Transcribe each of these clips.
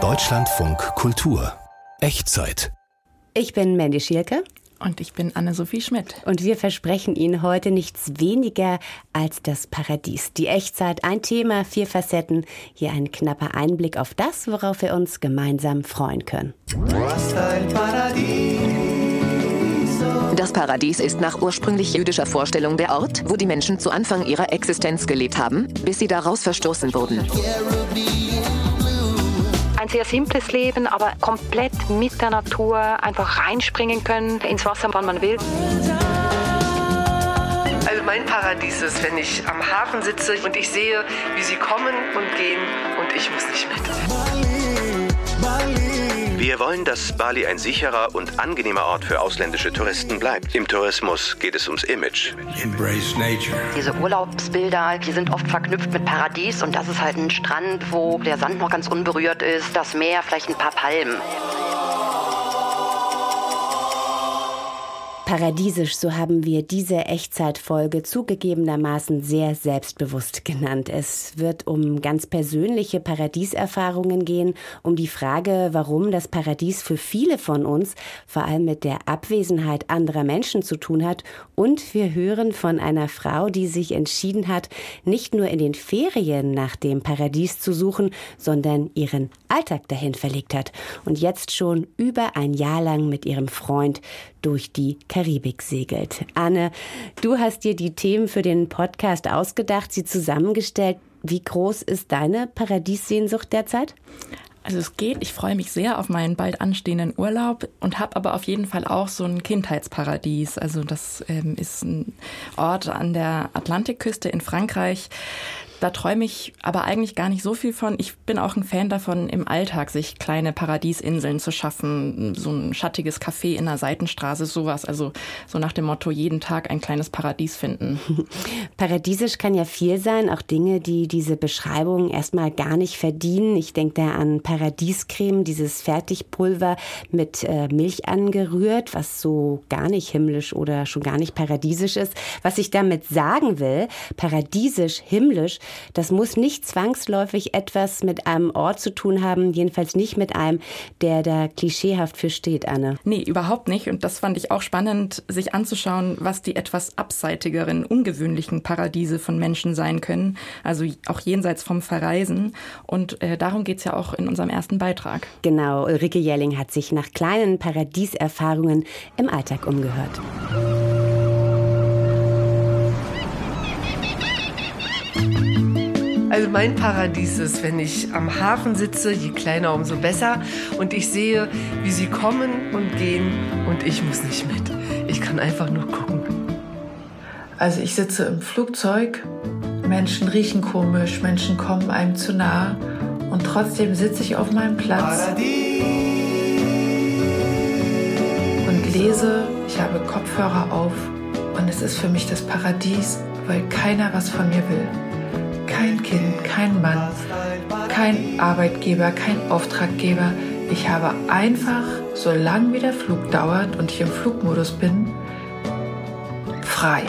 Deutschlandfunk Kultur Echtzeit. Ich bin Mandy Schielke. Und ich bin Anne-Sophie Schmidt. Und wir versprechen Ihnen heute nichts weniger als das Paradies. Die Echtzeit, ein Thema, vier Facetten. Hier ein knapper Einblick auf das, worauf wir uns gemeinsam freuen können. Das Paradies ist nach ursprünglich jüdischer Vorstellung der Ort, wo die Menschen zu Anfang ihrer Existenz gelebt haben, bis sie daraus verstoßen wurden. Ein sehr simples Leben, aber komplett mit der Natur einfach reinspringen können, ins Wasser, wann man will. Also mein Paradies ist, wenn ich am Hafen sitze und ich sehe, wie sie kommen und gehen und ich muss nicht mit. Wir wollen, dass Bali ein sicherer und angenehmer Ort für ausländische Touristen bleibt. Im Tourismus geht es ums Image. Embrace nature. Diese Urlaubsbilder, die sind oft verknüpft mit Paradies und das ist halt ein Strand, wo der Sand noch ganz unberührt ist, das Meer, vielleicht ein paar Palmen. Paradiesisch, so haben wir diese Echtzeitfolge zugegebenermaßen sehr selbstbewusst genannt. Es wird um ganz persönliche Paradieserfahrungen gehen, um die Frage, warum das Paradies für viele von uns vor allem mit der Abwesenheit anderer Menschen zu tun hat. Und wir hören von einer Frau, die sich entschieden hat, nicht nur in den Ferien nach dem Paradies zu suchen, sondern ihren Alltag dahin verlegt hat und jetzt schon über ein Jahr lang mit ihrem Freund durch die Karibik segelt. Anne, du hast dir die Themen für den Podcast ausgedacht, sie zusammengestellt. Wie groß ist deine Paradiessehnsucht derzeit? Also es geht, ich freue mich sehr auf meinen bald anstehenden Urlaub und habe aber auf jeden Fall auch so ein Kindheitsparadies. Also das ähm, ist ein Ort an der Atlantikküste in Frankreich. Da träume ich aber eigentlich gar nicht so viel von. Ich bin auch ein Fan davon, im Alltag sich kleine Paradiesinseln zu schaffen. So ein schattiges Café in der Seitenstraße, sowas. Also so nach dem Motto, jeden Tag ein kleines Paradies finden. Paradiesisch kann ja viel sein, auch Dinge, die diese Beschreibung erstmal gar nicht verdienen. Ich denke da an Paradiescreme, dieses Fertigpulver mit äh, Milch angerührt, was so gar nicht himmlisch oder schon gar nicht paradiesisch ist. Was ich damit sagen will, paradiesisch, himmlisch, das muss nicht zwangsläufig etwas mit einem Ort zu tun haben, jedenfalls nicht mit einem, der da klischeehaft für steht, Anne. Nee, überhaupt nicht. Und das fand ich auch spannend, sich anzuschauen, was die etwas abseitigeren, ungewöhnlichen Paradiese von Menschen sein können. Also auch jenseits vom Verreisen. Und äh, darum geht es ja auch in unserem ersten Beitrag. Genau, Ulrike Jelling hat sich nach kleinen Paradieserfahrungen im Alltag umgehört. Also mein Paradies ist, wenn ich am Hafen sitze, je kleiner, umso besser, und ich sehe, wie sie kommen und gehen und ich muss nicht mit. Ich kann einfach nur gucken. Also ich sitze im Flugzeug, Menschen riechen komisch, Menschen kommen einem zu nah und trotzdem sitze ich auf meinem Platz und lese, ich habe Kopfhörer auf und es ist für mich das Paradies, weil keiner was von mir will kein Kind, kein Mann, kein Arbeitgeber, kein Auftraggeber. Ich habe einfach, solange wie der Flug dauert und ich im Flugmodus bin, frei.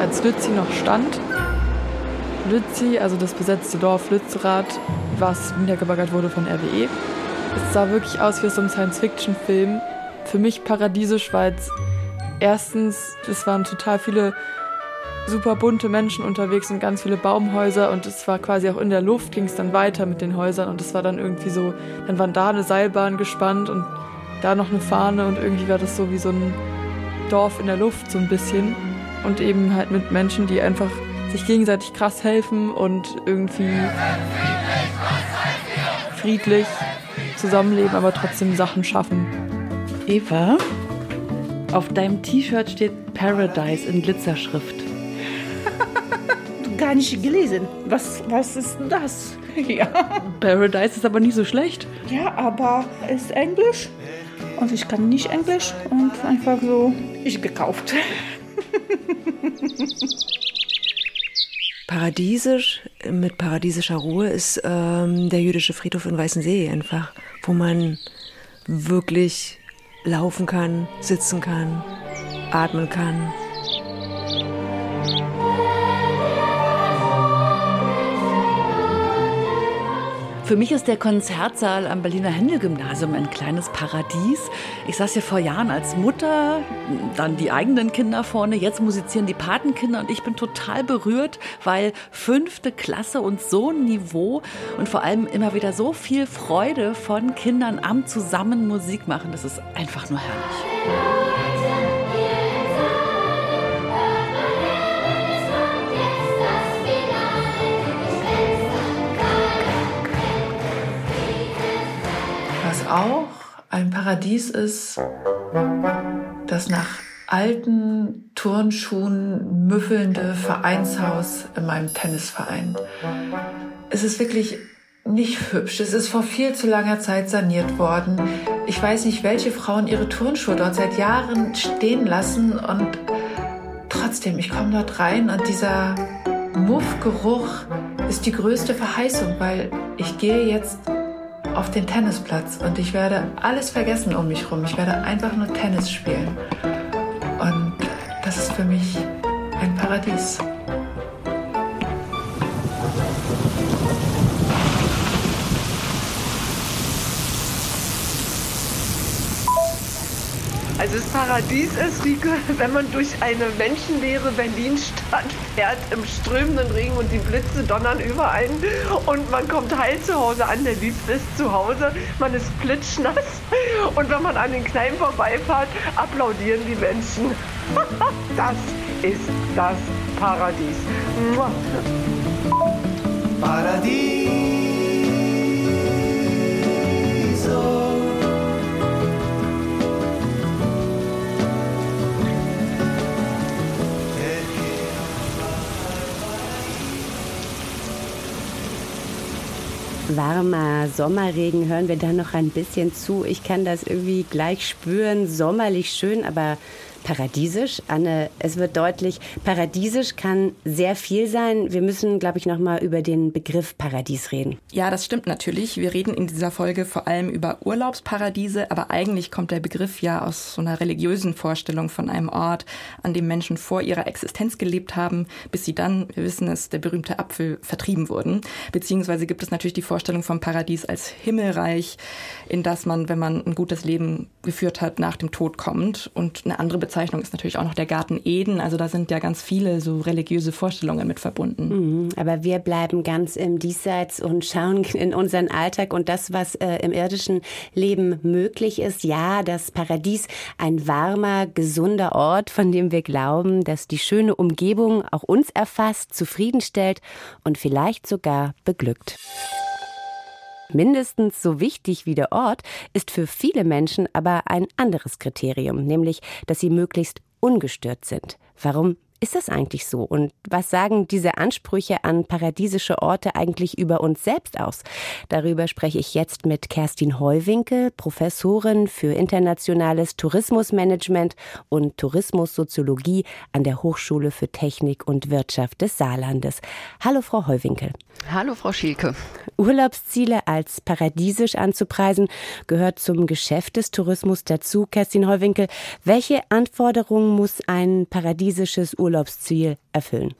Als Lützi noch stand, Lützi, also das besetzte Dorf Lützerath, was niedergebaggert wurde von RWE, es sah wirklich aus wie aus einem Science-Fiction-Film. Für mich paradiesisch, weil es erstens, es waren total viele super bunte Menschen unterwegs und ganz viele Baumhäuser und es war quasi auch in der Luft, ging es dann weiter mit den Häusern und es war dann irgendwie so, dann waren da eine Seilbahn gespannt und da noch eine Fahne und irgendwie war das so wie so ein Dorf in der Luft so ein bisschen und eben halt mit Menschen, die einfach sich gegenseitig krass helfen und irgendwie friedlich zusammenleben, aber trotzdem Sachen schaffen. Eva, auf deinem T-Shirt steht Paradise in Glitzerschrift gar nicht gelesen. Was, was ist denn das? Ja. Paradise ist aber nicht so schlecht. Ja, aber ist Englisch. Und ich kann nicht Englisch. Und einfach so, ich gekauft. Paradiesisch, mit paradiesischer Ruhe ist ähm, der jüdische Friedhof in Weißensee einfach, wo man wirklich laufen kann, sitzen kann, atmen kann. Für mich ist der Konzertsaal am Berliner Händel-Gymnasium ein kleines Paradies. Ich saß hier vor Jahren als Mutter, dann die eigenen Kinder vorne, jetzt musizieren die Patenkinder und ich bin total berührt, weil fünfte Klasse und so ein Niveau und vor allem immer wieder so viel Freude von Kindern am zusammen Musik machen. Das ist einfach nur herrlich. Auch ein Paradies ist, das nach alten Turnschuhen müffelnde Vereinshaus in meinem Tennisverein. Es ist wirklich nicht hübsch. Es ist vor viel zu langer Zeit saniert worden. Ich weiß nicht, welche Frauen ihre Turnschuhe dort seit Jahren stehen lassen und trotzdem, ich komme dort rein und dieser Muffgeruch ist die größte Verheißung, weil ich gehe jetzt auf den Tennisplatz und ich werde alles vergessen um mich herum. Ich werde einfach nur Tennis spielen. Und das ist für mich ein Paradies. Also das Paradies ist, wenn man durch eine menschenleere Berlinstadt fährt im strömenden Regen und die Blitze donnern über einen und man kommt heil zu Hause an, der Liebste ist zu Hause, man ist plitschnass und wenn man an den Kneipen vorbeifährt, applaudieren die Menschen. Das ist das Paradies. Paradies. Warmer Sommerregen hören wir da noch ein bisschen zu. Ich kann das irgendwie gleich spüren, sommerlich schön, aber paradiesisch. Anne, es wird deutlich, paradiesisch kann sehr viel sein. Wir müssen, glaube ich, noch mal über den Begriff Paradies reden. Ja, das stimmt natürlich. Wir reden in dieser Folge vor allem über Urlaubsparadiese, aber eigentlich kommt der Begriff ja aus so einer religiösen Vorstellung von einem Ort, an dem Menschen vor ihrer Existenz gelebt haben, bis sie dann, wir wissen es, der berühmte Apfel vertrieben wurden. Beziehungsweise gibt es natürlich die Vorstellung vom Paradies als Himmelreich, in das man, wenn man ein gutes Leben geführt hat, nach dem Tod kommt. Und eine andere Bezeichnung Bezeichnung ist natürlich auch noch der Garten Eden. Also da sind ja ganz viele so religiöse Vorstellungen mit verbunden. Mhm, aber wir bleiben ganz im Diesseits und schauen in unseren Alltag und das, was äh, im irdischen Leben möglich ist. Ja, das Paradies, ein warmer, gesunder Ort, von dem wir glauben, dass die schöne Umgebung auch uns erfasst, zufriedenstellt und vielleicht sogar beglückt. Mindestens so wichtig wie der Ort ist für viele Menschen aber ein anderes Kriterium, nämlich, dass sie möglichst ungestört sind. Warum ist das eigentlich so? Und was sagen diese Ansprüche an paradiesische Orte eigentlich über uns selbst aus? Darüber spreche ich jetzt mit Kerstin Heuwinkel, Professorin für internationales Tourismusmanagement und Tourismussoziologie an der Hochschule für Technik und Wirtschaft des Saarlandes. Hallo, Frau Heuwinkel. Hallo, Frau Schielke. Urlaubsziele als paradiesisch anzupreisen, gehört zum Geschäft des Tourismus dazu. Kerstin Heuwinkel, welche Anforderungen muss ein paradiesisches Urlaubsziel Urlaubsziel erfüllen?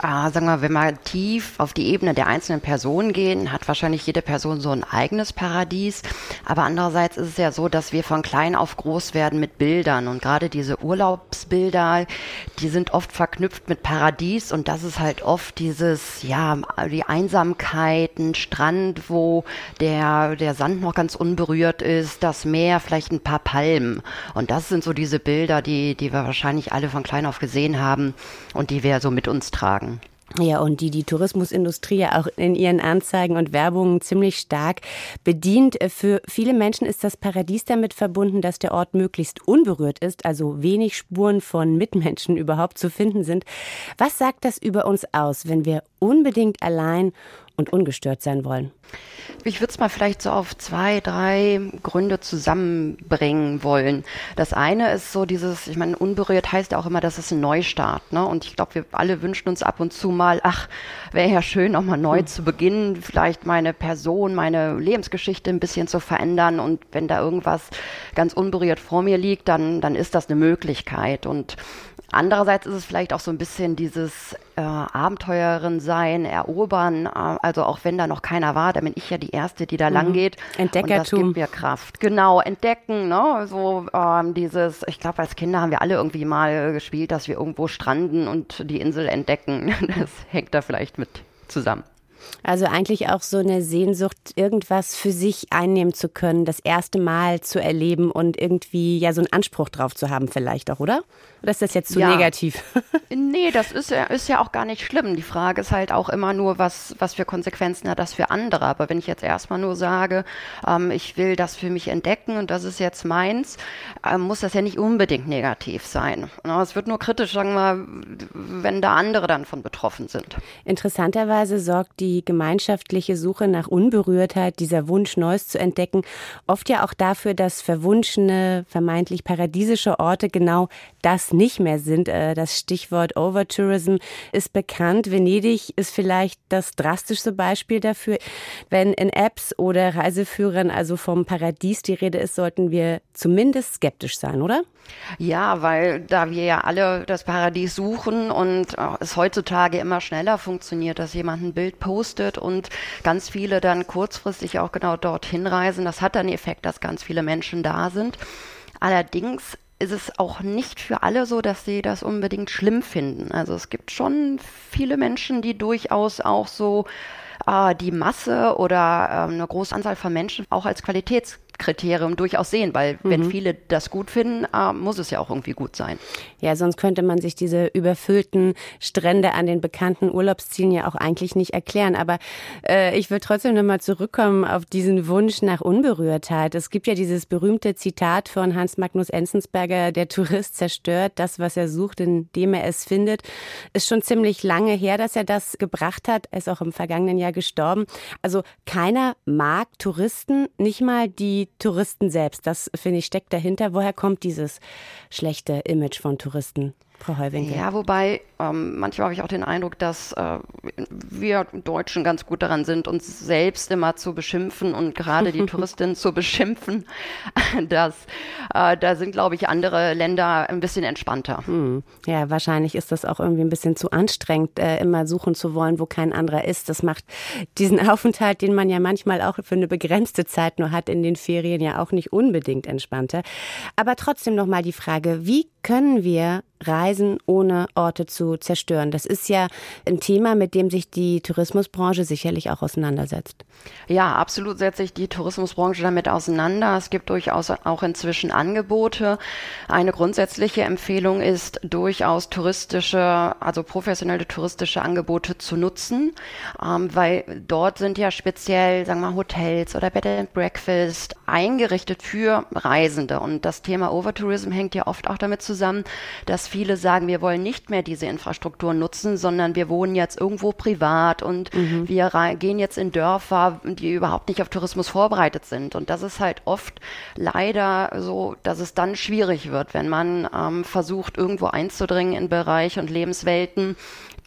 Ah, sagen wir, wenn wir tief auf die Ebene der einzelnen Personen gehen, hat wahrscheinlich jede Person so ein eigenes Paradies. Aber andererseits ist es ja so, dass wir von klein auf groß werden mit Bildern. Und gerade diese Urlaubsbilder, die sind oft verknüpft mit Paradies. Und das ist halt oft dieses, ja, die Einsamkeit, ein Strand, wo der, der Sand noch ganz unberührt ist, das Meer, vielleicht ein paar Palmen. Und das sind so diese Bilder, die, die wir wahrscheinlich alle von klein auf gesehen haben und die wir so mit uns tragen. Ja, und die die Tourismusindustrie ja auch in ihren Anzeigen und Werbungen ziemlich stark bedient. Für viele Menschen ist das Paradies damit verbunden, dass der Ort möglichst unberührt ist, also wenig Spuren von Mitmenschen überhaupt zu finden sind. Was sagt das über uns aus, wenn wir unbedingt allein und ungestört sein wollen? Ich würde es mal vielleicht so auf zwei, drei Gründe zusammenbringen wollen. Das eine ist so dieses, ich meine, unberührt heißt ja auch immer, das ist ein Neustart. Ne? Und ich glaube, wir alle wünschen uns ab und zu mal, ach, wäre ja schön, auch mal neu hm. zu beginnen, vielleicht meine Person, meine Lebensgeschichte ein bisschen zu verändern. Und wenn da irgendwas ganz unberührt vor mir liegt, dann, dann ist das eine Möglichkeit. Und Andererseits ist es vielleicht auch so ein bisschen dieses äh, Abenteurerin sein, erobern. Äh, also auch wenn da noch keiner war, da bin ich ja die Erste, die da mhm. lang geht. Entdeckertum. Und das gibt mir Kraft. Genau, entdecken. Ne? So ähm, dieses, ich glaube, als Kinder haben wir alle irgendwie mal gespielt, dass wir irgendwo stranden und die Insel entdecken. Das hängt da vielleicht mit zusammen. Also eigentlich auch so eine Sehnsucht, irgendwas für sich einnehmen zu können, das erste Mal zu erleben und irgendwie ja so einen Anspruch drauf zu haben, vielleicht auch, oder? Oder ist das jetzt zu ja. negativ? nee, das ist ja, ist ja auch gar nicht schlimm. Die Frage ist halt auch immer nur, was, was für Konsequenzen hat das für andere. Aber wenn ich jetzt erstmal nur sage, ähm, ich will das für mich entdecken und das ist jetzt meins, ähm, muss das ja nicht unbedingt negativ sein. Es wird nur kritisch, sagen wir, wenn da andere dann von betroffen sind. Interessanterweise sorgt die gemeinschaftliche Suche nach Unberührtheit, dieser Wunsch, Neues zu entdecken, oft ja auch dafür, dass verwunschene, vermeintlich paradiesische Orte genau das nicht mehr sind. Äh, das Stichwort Overtourism ist bekannt. Venedig ist vielleicht das drastischste Beispiel dafür. Wenn in Apps oder Reiseführern also vom Paradies die Rede ist, sollten wir zumindest skeptisch sein, oder? Ja, weil da wir ja alle das Paradies suchen und es heutzutage immer schneller funktioniert, dass jemand ein Bild postet und ganz viele dann kurzfristig auch genau dorthin reisen, das hat dann den Effekt, dass ganz viele Menschen da sind. Allerdings ist es auch nicht für alle so, dass sie das unbedingt schlimm finden. Also es gibt schon viele Menschen, die durchaus auch so äh, die Masse oder äh, eine große Anzahl von Menschen auch als Qualitäts Kriterium durchaus sehen, weil mhm. wenn viele das gut finden, äh, muss es ja auch irgendwie gut sein. Ja, sonst könnte man sich diese überfüllten Strände an den bekannten Urlaubszielen ja auch eigentlich nicht erklären. Aber äh, ich will trotzdem nochmal zurückkommen auf diesen Wunsch nach Unberührtheit. Es gibt ja dieses berühmte Zitat von Hans Magnus Enzensberger, der Tourist zerstört das, was er sucht, indem er es findet. Ist schon ziemlich lange her, dass er das gebracht hat. Er ist auch im vergangenen Jahr gestorben. Also keiner mag Touristen, nicht mal die Touristen selbst. Das, finde ich, steckt dahinter. Woher kommt dieses schlechte Image von Touristen? Frau Heuwinkel. Ja, wobei ähm, manchmal habe ich auch den Eindruck, dass äh, wir Deutschen ganz gut daran sind, uns selbst immer zu beschimpfen und gerade die Touristinnen zu beschimpfen. dass, äh, da sind, glaube ich, andere Länder ein bisschen entspannter. Hm. Ja, wahrscheinlich ist das auch irgendwie ein bisschen zu anstrengend, äh, immer suchen zu wollen, wo kein anderer ist. Das macht diesen Aufenthalt, den man ja manchmal auch für eine begrenzte Zeit nur hat in den Ferien, ja auch nicht unbedingt entspannter. Aber trotzdem nochmal die Frage, wie können wir reisen, ohne Orte zu zerstören? Das ist ja ein Thema, mit dem sich die Tourismusbranche sicherlich auch auseinandersetzt. Ja, absolut setzt sich die Tourismusbranche damit auseinander. Es gibt durchaus auch inzwischen Angebote. Eine grundsätzliche Empfehlung ist, durchaus touristische, also professionelle touristische Angebote zu nutzen, ähm, weil dort sind ja speziell, sagen wir mal, Hotels oder Bed and Breakfast eingerichtet für Reisende. Und das Thema Overtourism hängt ja oft auch damit zusammen, dass viele sagen, wir wollen nicht mehr diese Infrastruktur nutzen, sondern wir wohnen jetzt irgendwo privat und mhm. wir gehen jetzt in Dörfer, die überhaupt nicht auf Tourismus vorbereitet sind. Und das ist halt oft leider so, dass es dann schwierig wird, wenn man ähm, versucht, irgendwo einzudringen in Bereich und Lebenswelten,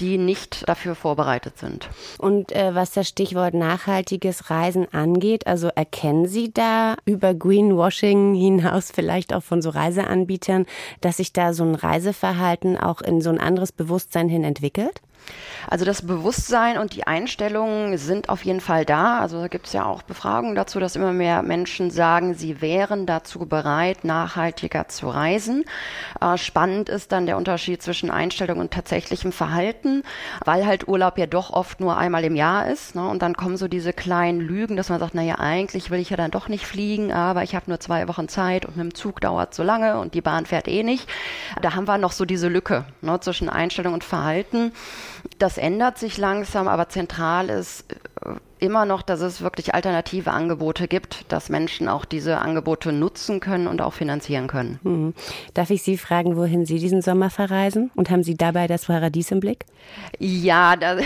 die nicht dafür vorbereitet sind. Und äh, was das Stichwort nachhaltiges Reisen angeht, also erkennen Sie da über Greenwashing hinaus vielleicht auch von so Reiseanbietern, dass sich da so ein Reiseverhalten auch in so ein anderes Bewusstsein hin entwickelt? Also das Bewusstsein und die Einstellungen sind auf jeden Fall da. Also da gibt es ja auch Befragungen dazu, dass immer mehr Menschen sagen, sie wären dazu bereit, nachhaltiger zu reisen. Äh, spannend ist dann der Unterschied zwischen Einstellung und tatsächlichem Verhalten, weil halt Urlaub ja doch oft nur einmal im Jahr ist. Ne? Und dann kommen so diese kleinen Lügen, dass man sagt, naja, eigentlich will ich ja dann doch nicht fliegen, aber ich habe nur zwei Wochen Zeit und mit dem Zug dauert so lange und die Bahn fährt eh nicht. Da haben wir noch so diese Lücke ne, zwischen Einstellung und Verhalten. Das ändert sich langsam, aber zentral ist äh, immer noch, dass es wirklich alternative Angebote gibt, dass Menschen auch diese Angebote nutzen können und auch finanzieren können. Hm. Darf ich Sie fragen, wohin Sie diesen Sommer verreisen? Und haben Sie dabei das Paradies im Blick? Ja, das,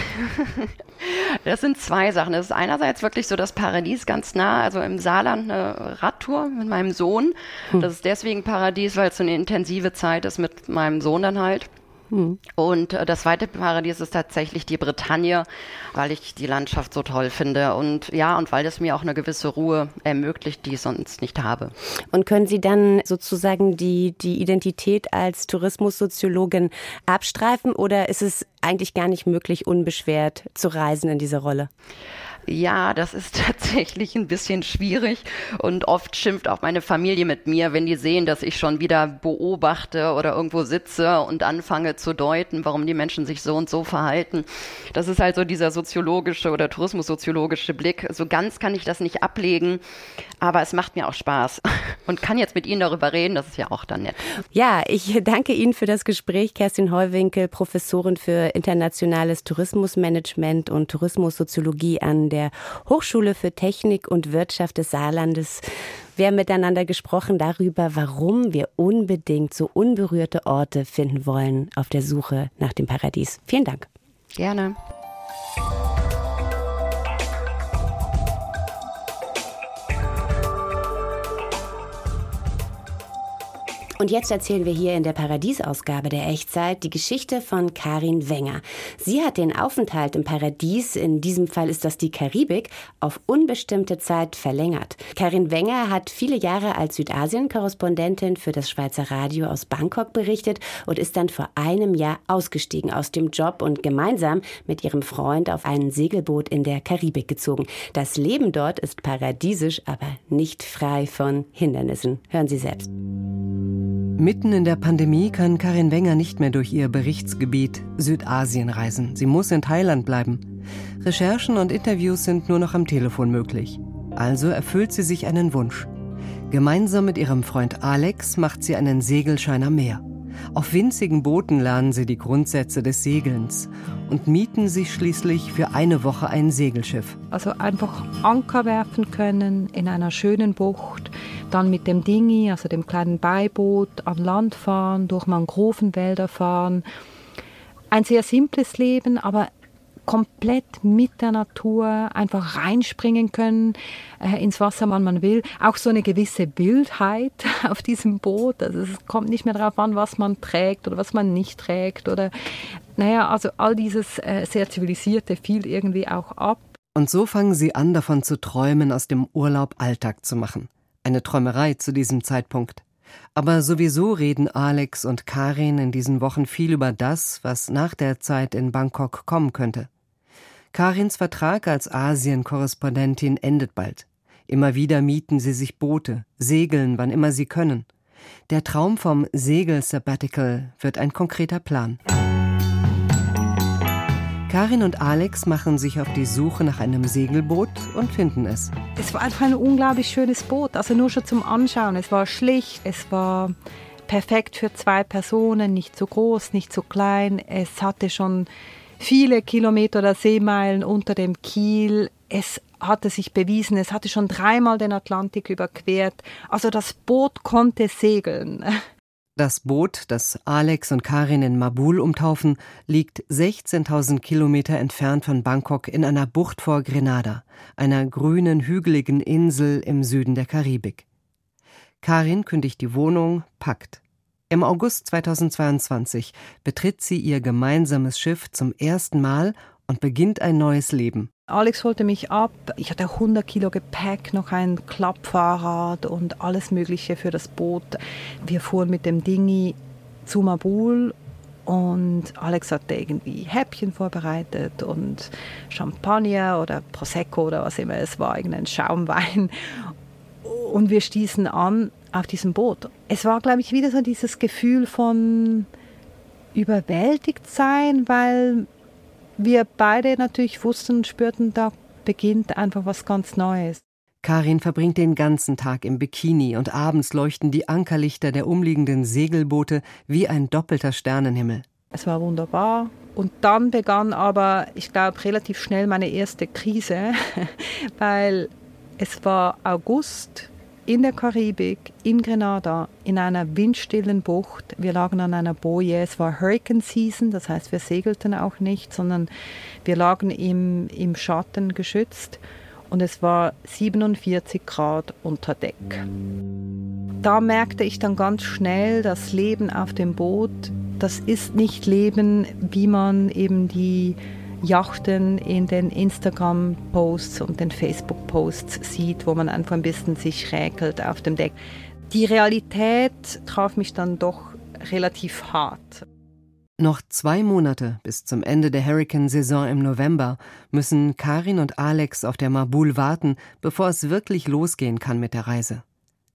das sind zwei Sachen. Das ist einerseits wirklich so das Paradies ganz nah, also im Saarland eine Radtour mit meinem Sohn. Hm. Das ist deswegen Paradies, weil es so eine intensive Zeit ist mit meinem Sohn dann halt. Hm. Und äh, das zweite Paradies ist tatsächlich die Bretagne, weil ich die Landschaft so toll finde und ja, und weil es mir auch eine gewisse Ruhe ermöglicht, die ich sonst nicht habe. Und können Sie dann sozusagen die, die Identität als Tourismussoziologin abstreifen oder ist es eigentlich gar nicht möglich, unbeschwert zu reisen in dieser Rolle? Ja, das ist tatsächlich ein bisschen schwierig und oft schimpft auch meine Familie mit mir, wenn die sehen, dass ich schon wieder beobachte oder irgendwo sitze und anfange zu deuten, warum die Menschen sich so und so verhalten. Das ist halt so dieser soziologische oder tourismussoziologische Blick. So ganz kann ich das nicht ablegen, aber es macht mir auch Spaß und kann jetzt mit Ihnen darüber reden, das ist ja auch dann nett. Ja, ich danke Ihnen für das Gespräch, Kerstin Heuwinkel, Professorin für internationales Tourismusmanagement und Tourismussoziologie an der Hochschule für Technik und Wirtschaft des Saarlandes. Wir haben miteinander gesprochen darüber, warum wir unbedingt so unberührte Orte finden wollen auf der Suche nach dem Paradies. Vielen Dank. Gerne. Und jetzt erzählen wir hier in der Paradiesausgabe der Echtzeit die Geschichte von Karin Wenger. Sie hat den Aufenthalt im Paradies, in diesem Fall ist das die Karibik, auf unbestimmte Zeit verlängert. Karin Wenger hat viele Jahre als Südasien-Korrespondentin für das Schweizer Radio aus Bangkok berichtet und ist dann vor einem Jahr ausgestiegen aus dem Job und gemeinsam mit ihrem Freund auf ein Segelboot in der Karibik gezogen. Das Leben dort ist paradiesisch, aber nicht frei von Hindernissen. Hören Sie selbst. Mitten in der Pandemie kann Karin Wenger nicht mehr durch ihr Berichtsgebiet Südasien reisen. Sie muss in Thailand bleiben. Recherchen und Interviews sind nur noch am Telefon möglich. Also erfüllt sie sich einen Wunsch. Gemeinsam mit ihrem Freund Alex macht sie einen Segelschein am Meer. Auf winzigen Booten lernen sie die Grundsätze des Segelns und mieten sich schließlich für eine Woche ein Segelschiff. Also einfach Anker werfen können in einer schönen Bucht, dann mit dem Dingi, also dem kleinen Beiboot, an Land fahren, durch Mangrovenwälder fahren. Ein sehr simples Leben, aber komplett mit der Natur einfach reinspringen können äh, ins Wasser, wann man will. Auch so eine gewisse Wildheit auf diesem Boot. Also es kommt nicht mehr darauf an, was man trägt oder was man nicht trägt. Oder naja, also all dieses äh, sehr zivilisierte fiel irgendwie auch ab. Und so fangen sie an, davon zu träumen, aus dem Urlaub Alltag zu machen. Eine Träumerei zu diesem Zeitpunkt. Aber sowieso reden Alex und Karin in diesen Wochen viel über das, was nach der Zeit in Bangkok kommen könnte. Karins Vertrag als Asien-Korrespondentin endet bald. Immer wieder mieten sie sich Boote, segeln, wann immer sie können. Der Traum vom Segel-Sabbatical wird ein konkreter Plan. Karin und Alex machen sich auf die Suche nach einem Segelboot und finden es. Es war einfach ein unglaublich schönes Boot, also nur schon zum Anschauen. Es war schlicht, es war perfekt für zwei Personen, nicht zu groß, nicht zu klein. Es hatte schon viele Kilometer oder Seemeilen unter dem Kiel. Es hatte sich bewiesen, es hatte schon dreimal den Atlantik überquert. Also das Boot konnte segeln. Das Boot, das Alex und Karin in Mabul umtaufen, liegt 16.000 Kilometer entfernt von Bangkok in einer Bucht vor Grenada, einer grünen, hügeligen Insel im Süden der Karibik. Karin kündigt die Wohnung, packt. Im August 2022 betritt sie ihr gemeinsames Schiff zum ersten Mal und beginnt ein neues Leben. Alex holte mich ab. Ich hatte 100 Kilo Gepäck, noch ein Klappfahrrad und alles Mögliche für das Boot. Wir fuhren mit dem Dingi zu Mabul und Alex hatte irgendwie Häppchen vorbereitet und Champagner oder Prosecco oder was immer es war, irgendein Schaumwein. Und wir stießen an auf diesem Boot. Es war, glaube ich, wieder so dieses Gefühl von überwältigt sein, weil wir beide natürlich wussten und spürten, da beginnt einfach was ganz Neues. Karin verbringt den ganzen Tag im Bikini und abends leuchten die Ankerlichter der umliegenden Segelboote wie ein doppelter Sternenhimmel. Es war wunderbar. Und dann begann aber, ich glaube, relativ schnell meine erste Krise, weil es war August, in der Karibik, in Grenada, in einer windstillen Bucht. Wir lagen an einer Boje. Es war Hurricane Season, das heißt, wir segelten auch nicht, sondern wir lagen im, im Schatten geschützt und es war 47 Grad unter Deck. Da merkte ich dann ganz schnell, das Leben auf dem Boot, das ist nicht Leben, wie man eben die Yachten in den Instagram-Posts und den Facebook-Posts sieht, wo man einfach ein bisschen sich schräkelt auf dem Deck. Die Realität traf mich dann doch relativ hart. Noch zwei Monate bis zum Ende der Hurricane-Saison im November müssen Karin und Alex auf der Mabul warten, bevor es wirklich losgehen kann mit der Reise.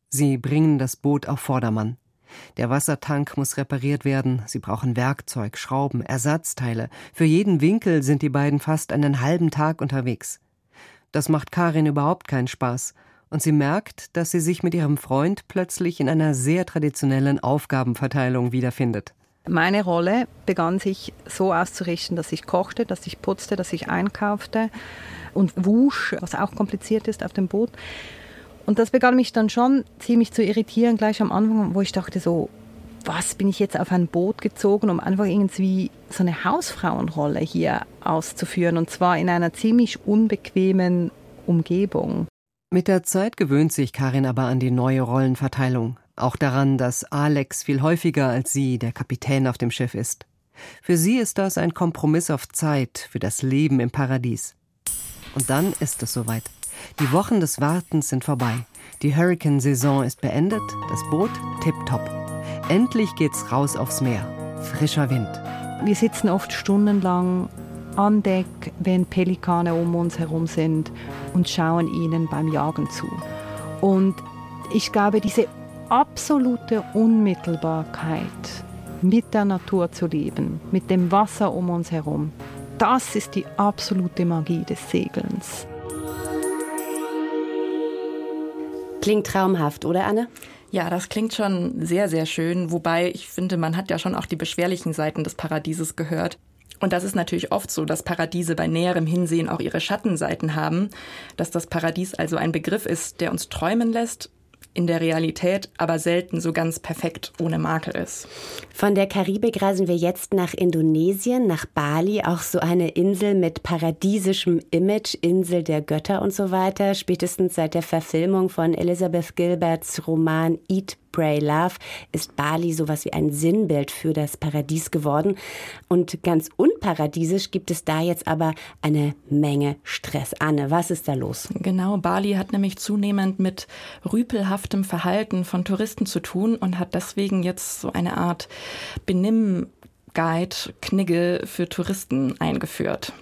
Sie bringen das Boot auf Vordermann. Der Wassertank muss repariert werden, sie brauchen Werkzeug, Schrauben, Ersatzteile. Für jeden Winkel sind die beiden fast einen halben Tag unterwegs. Das macht Karin überhaupt keinen Spaß, und sie merkt, dass sie sich mit ihrem Freund plötzlich in einer sehr traditionellen Aufgabenverteilung wiederfindet. Meine Rolle begann sich so auszurichten, dass ich kochte, dass ich putzte, dass ich einkaufte und wusch, was auch kompliziert ist auf dem Boot. Und das begann mich dann schon ziemlich zu irritieren, gleich am Anfang, wo ich dachte so, was bin ich jetzt auf ein Boot gezogen, um einfach irgendwie so eine Hausfrauenrolle hier auszuführen und zwar in einer ziemlich unbequemen Umgebung. Mit der Zeit gewöhnt sich Karin aber an die neue Rollenverteilung, auch daran, dass Alex viel häufiger als sie der Kapitän auf dem Schiff ist. Für sie ist das ein Kompromiss auf Zeit für das Leben im Paradies. Und dann ist es soweit. Die Wochen des Wartens sind vorbei. Die Hurricane-Saison ist beendet, das Boot tipptopp. Endlich geht's raus aufs Meer. Frischer Wind. Wir sitzen oft stundenlang an Deck, wenn Pelikane um uns herum sind und schauen ihnen beim Jagen zu. Und ich glaube, diese absolute Unmittelbarkeit, mit der Natur zu leben, mit dem Wasser um uns herum, das ist die absolute Magie des Segelns. Klingt traumhaft, oder Anne? Ja, das klingt schon sehr, sehr schön. Wobei ich finde, man hat ja schon auch die beschwerlichen Seiten des Paradieses gehört. Und das ist natürlich oft so, dass Paradiese bei näherem Hinsehen auch ihre Schattenseiten haben, dass das Paradies also ein Begriff ist, der uns träumen lässt, in der Realität aber selten so ganz perfekt ohne Makel ist. Von der Karibik reisen wir jetzt nach Indonesien, nach Bali, auch so eine Insel mit paradiesischem Image, Insel der Götter und so weiter, spätestens seit der Verfilmung von Elizabeth Gilberts Roman Eat, Pray Love ist Bali sowas wie ein Sinnbild für das Paradies geworden. Und ganz unparadiesisch gibt es da jetzt aber eine Menge Stress. Anne, was ist da los? Genau, Bali hat nämlich zunehmend mit rüpelhaftem Verhalten von Touristen zu tun und hat deswegen jetzt so eine Art Benimm-Guide, Knigge für Touristen eingeführt.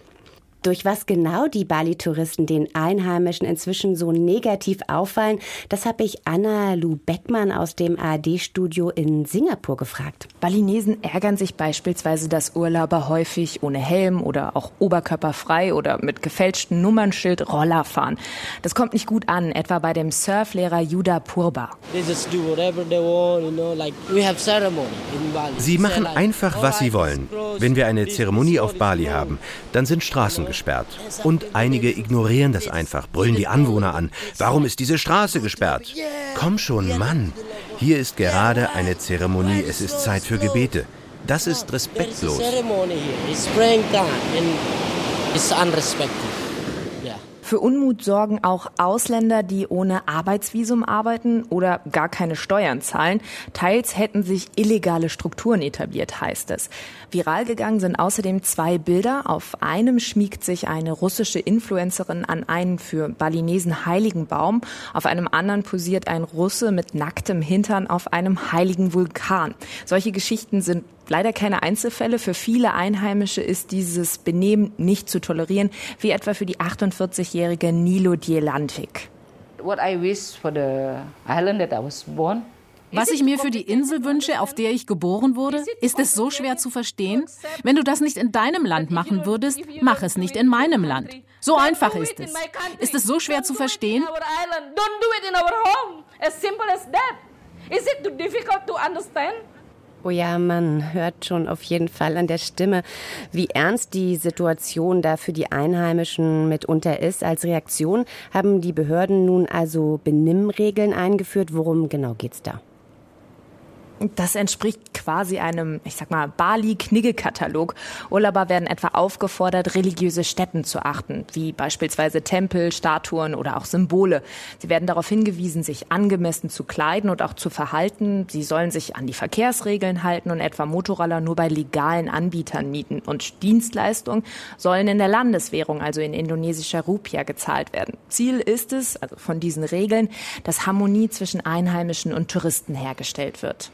Durch was genau die Bali-Touristen den Einheimischen inzwischen so negativ auffallen, das habe ich Anna Lu Beckmann aus dem ARD-Studio in Singapur gefragt. Balinesen ärgern sich beispielsweise, dass Urlauber häufig ohne Helm oder auch oberkörperfrei oder mit gefälschtem Nummernschild Roller fahren. Das kommt nicht gut an, etwa bei dem Surflehrer Yuda Purba. Sie machen einfach, was sie wollen. Wenn wir eine Zeremonie auf Bali haben, dann sind Straßen gesperrt. Und einige ignorieren das einfach, brüllen die Anwohner an. Warum ist diese Straße gesperrt? Komm schon, Mann. Hier ist gerade eine Zeremonie. Es ist Zeit für Gebete. Das ist respektlos. Für Unmut sorgen auch Ausländer, die ohne Arbeitsvisum arbeiten oder gar keine Steuern zahlen. Teils hätten sich illegale Strukturen etabliert, heißt es. Viral gegangen sind außerdem zwei Bilder. Auf einem schmiegt sich eine russische Influencerin an einen für Balinesen heiligen Baum. Auf einem anderen posiert ein Russe mit nacktem Hintern auf einem heiligen Vulkan. Solche Geschichten sind leider keine Einzelfälle. Für viele Einheimische ist dieses Benehmen nicht zu tolerieren, wie etwa für die 48-jährige Nilo Dielantik. What I wish for the island that I was born was ich mir für die Insel wünsche, auf der ich geboren wurde, ist es so schwer zu verstehen? Wenn du das nicht in deinem Land machen würdest, mach es nicht in meinem Land. So einfach ist es. Ist es so schwer zu verstehen? Oh ja, man hört schon auf jeden Fall an der Stimme, wie ernst die Situation da für die Einheimischen mitunter ist. Als Reaktion haben die Behörden nun also Benimmregeln eingeführt. Worum genau geht's da? Das entspricht quasi einem, ich sag mal, Bali-Knigge-Katalog. Urlauber werden etwa aufgefordert, religiöse Stätten zu achten, wie beispielsweise Tempel, Statuen oder auch Symbole. Sie werden darauf hingewiesen, sich angemessen zu kleiden und auch zu verhalten. Sie sollen sich an die Verkehrsregeln halten und etwa Motorroller nur bei legalen Anbietern mieten. Und Dienstleistungen sollen in der Landeswährung, also in indonesischer Rupia, gezahlt werden. Ziel ist es, also von diesen Regeln, dass Harmonie zwischen Einheimischen und Touristen hergestellt wird.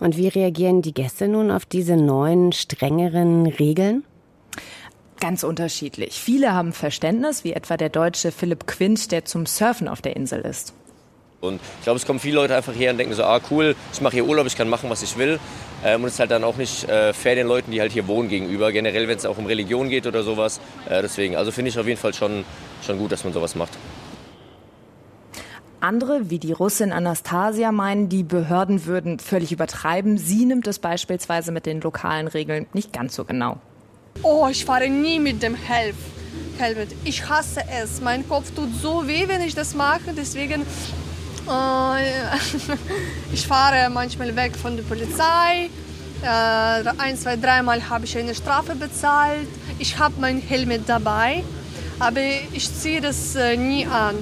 Und wie reagieren die Gäste nun auf diese neuen, strengeren Regeln? Ganz unterschiedlich. Viele haben Verständnis, wie etwa der Deutsche Philipp Quint, der zum Surfen auf der Insel ist. Und ich glaube, es kommen viele Leute einfach her und denken so, ah cool, ich mache hier Urlaub, ich kann machen, was ich will. Ähm, und es ist halt dann auch nicht äh, fair den Leuten, die halt hier wohnen gegenüber. Generell, wenn es auch um Religion geht oder sowas. Äh, deswegen, also finde ich auf jeden Fall schon, schon gut, dass man sowas macht. Andere, wie die Russin Anastasia, meinen, die Behörden würden völlig übertreiben. Sie nimmt es beispielsweise mit den lokalen Regeln nicht ganz so genau. Oh, ich fahre nie mit dem Helf. Helmet. Ich hasse es. Mein Kopf tut so weh, wenn ich das mache. Deswegen, äh, ich fahre manchmal weg von der Polizei. Äh, ein, zwei, dreimal habe ich eine Strafe bezahlt. Ich habe mein Helmet dabei, aber ich ziehe das äh, nie an.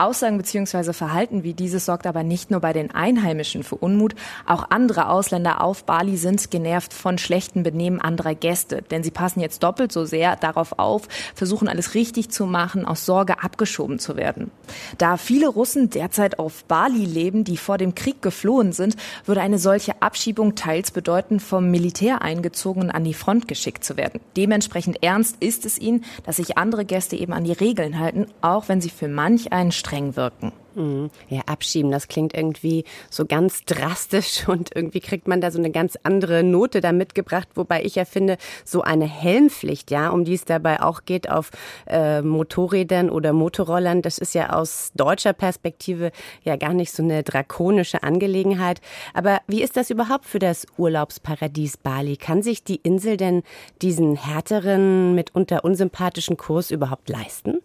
Aussagen bzw. Verhalten wie dieses sorgt aber nicht nur bei den Einheimischen für Unmut. Auch andere Ausländer auf Bali sind genervt von schlechtem Benehmen anderer Gäste. Denn sie passen jetzt doppelt so sehr darauf auf, versuchen alles richtig zu machen, aus Sorge abgeschoben zu werden. Da viele Russen derzeit auf Bali leben, die vor dem Krieg geflohen sind, würde eine solche Abschiebung teils bedeuten, vom Militär eingezogen an die Front geschickt zu werden. Dementsprechend ernst ist es ihnen, dass sich andere Gäste eben an die Regeln halten, auch wenn sie für manch einen streng wirken. Mhm. Ja, abschieben, das klingt irgendwie so ganz drastisch und irgendwie kriegt man da so eine ganz andere Note da mitgebracht, wobei ich ja finde, so eine Helmpflicht, ja, um die es dabei auch geht auf äh, Motorrädern oder Motorrollern, das ist ja aus deutscher Perspektive ja gar nicht so eine drakonische Angelegenheit. Aber wie ist das überhaupt für das Urlaubsparadies Bali? Kann sich die Insel denn diesen härteren, mitunter unsympathischen Kurs überhaupt leisten?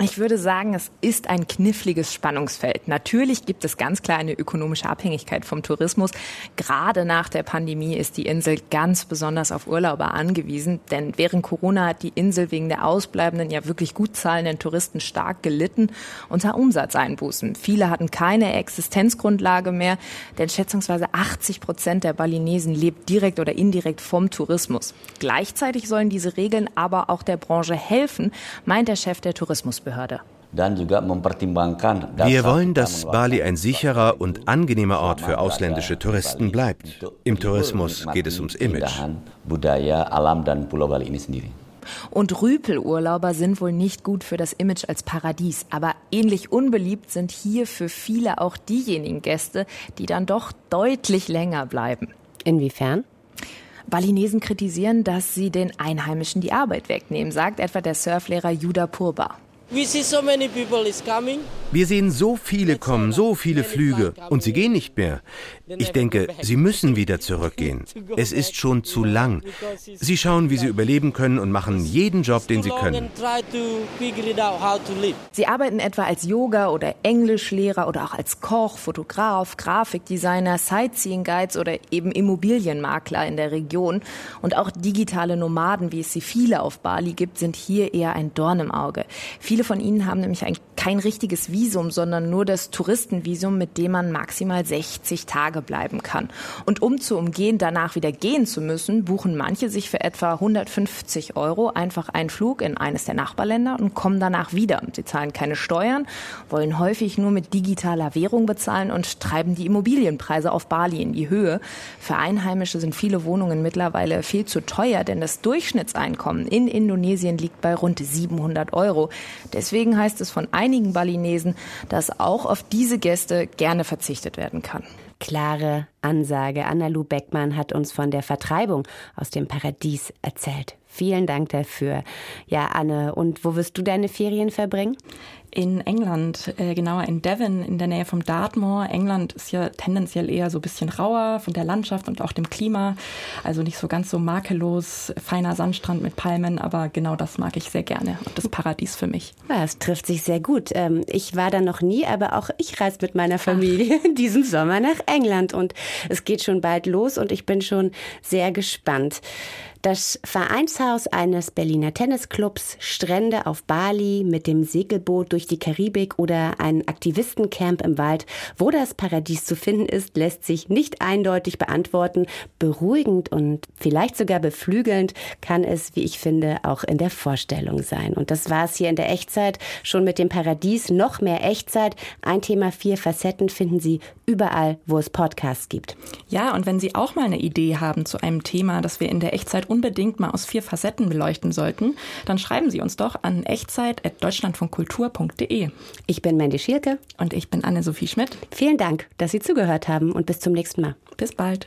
Ich würde sagen, es ist ein kniffliges Spannungsfeld. Natürlich gibt es ganz klar eine ökonomische Abhängigkeit vom Tourismus. Gerade nach der Pandemie ist die Insel ganz besonders auf Urlauber angewiesen, denn während Corona hat die Insel wegen der ausbleibenden, ja wirklich gut zahlenden Touristen stark gelitten unter Umsatzeinbußen. Viele hatten keine Existenzgrundlage mehr, denn schätzungsweise 80 Prozent der Balinesen lebt direkt oder indirekt vom Tourismus. Gleichzeitig sollen diese Regeln aber auch der Branche helfen, meint der Chef der Tourismus Bundesbehörde. Wir wollen, dass Bali ein sicherer und angenehmer Ort für ausländische Touristen bleibt. Im Tourismus geht es ums Image. Und Rüpelurlauber sind wohl nicht gut für das Image als Paradies. Aber ähnlich unbeliebt sind hier für viele auch diejenigen Gäste, die dann doch deutlich länger bleiben. Inwiefern? Balinesen kritisieren, dass sie den Einheimischen die Arbeit wegnehmen, sagt etwa der Surflehrer Judah Purba. Wir sehen so viele kommen, so viele Flüge und sie gehen nicht mehr. Ich denke, sie müssen wieder zurückgehen. Es ist schon zu lang. Sie schauen, wie sie überleben können und machen jeden Job, den sie können. Sie arbeiten etwa als Yoga- oder Englischlehrer oder auch als Koch, Fotograf, Grafikdesigner, Sightseeing-Guides oder eben Immobilienmakler in der Region. Und auch digitale Nomaden, wie es sie viele auf Bali gibt, sind hier eher ein Dorn im Auge. Viele Viele von ihnen haben nämlich ein, kein richtiges Visum, sondern nur das Touristenvisum, mit dem man maximal 60 Tage bleiben kann. Und um zu umgehen, danach wieder gehen zu müssen, buchen manche sich für etwa 150 Euro einfach einen Flug in eines der Nachbarländer und kommen danach wieder. Sie zahlen keine Steuern, wollen häufig nur mit digitaler Währung bezahlen und treiben die Immobilienpreise auf Bali in die Höhe. Für Einheimische sind viele Wohnungen mittlerweile viel zu teuer, denn das Durchschnittseinkommen in Indonesien liegt bei rund 700 Euro. Deswegen heißt es von einigen Balinesen, dass auch auf diese Gäste gerne verzichtet werden kann. Klare Ansage. Anna-Lu Beckmann hat uns von der Vertreibung aus dem Paradies erzählt. Vielen Dank dafür. Ja, Anne, und wo wirst du deine Ferien verbringen? In England, äh, genauer in Devon, in der Nähe vom Dartmoor. England ist ja tendenziell eher so ein bisschen rauer von der Landschaft und auch dem Klima. Also nicht so ganz so makellos, feiner Sandstrand mit Palmen, aber genau das mag ich sehr gerne und das Paradies für mich. Ja, es trifft sich sehr gut. Ähm, ich war da noch nie, aber auch ich reise mit meiner Familie Ach. diesen Sommer nach England und es geht schon bald los und ich bin schon sehr gespannt. Das Vereinshaus eines Berliner Tennisclubs, Strände auf Bali mit dem Segelboot durch die Karibik oder ein Aktivistencamp im Wald. Wo das Paradies zu finden ist, lässt sich nicht eindeutig beantworten. Beruhigend und vielleicht sogar beflügelnd kann es, wie ich finde, auch in der Vorstellung sein. Und das war es hier in der Echtzeit. Schon mit dem Paradies noch mehr Echtzeit. Ein Thema, vier Facetten finden Sie überall, wo es Podcasts gibt. Ja, und wenn Sie auch mal eine Idee haben zu einem Thema, das wir in der Echtzeit unbedingt mal aus vier Facetten beleuchten sollten, dann schreiben Sie uns doch an echtzeit.deutschlandfunkkultur.de. Ich bin Mandy Schielke. Und ich bin Anne-Sophie Schmidt. Vielen Dank, dass Sie zugehört haben und bis zum nächsten Mal. Bis bald.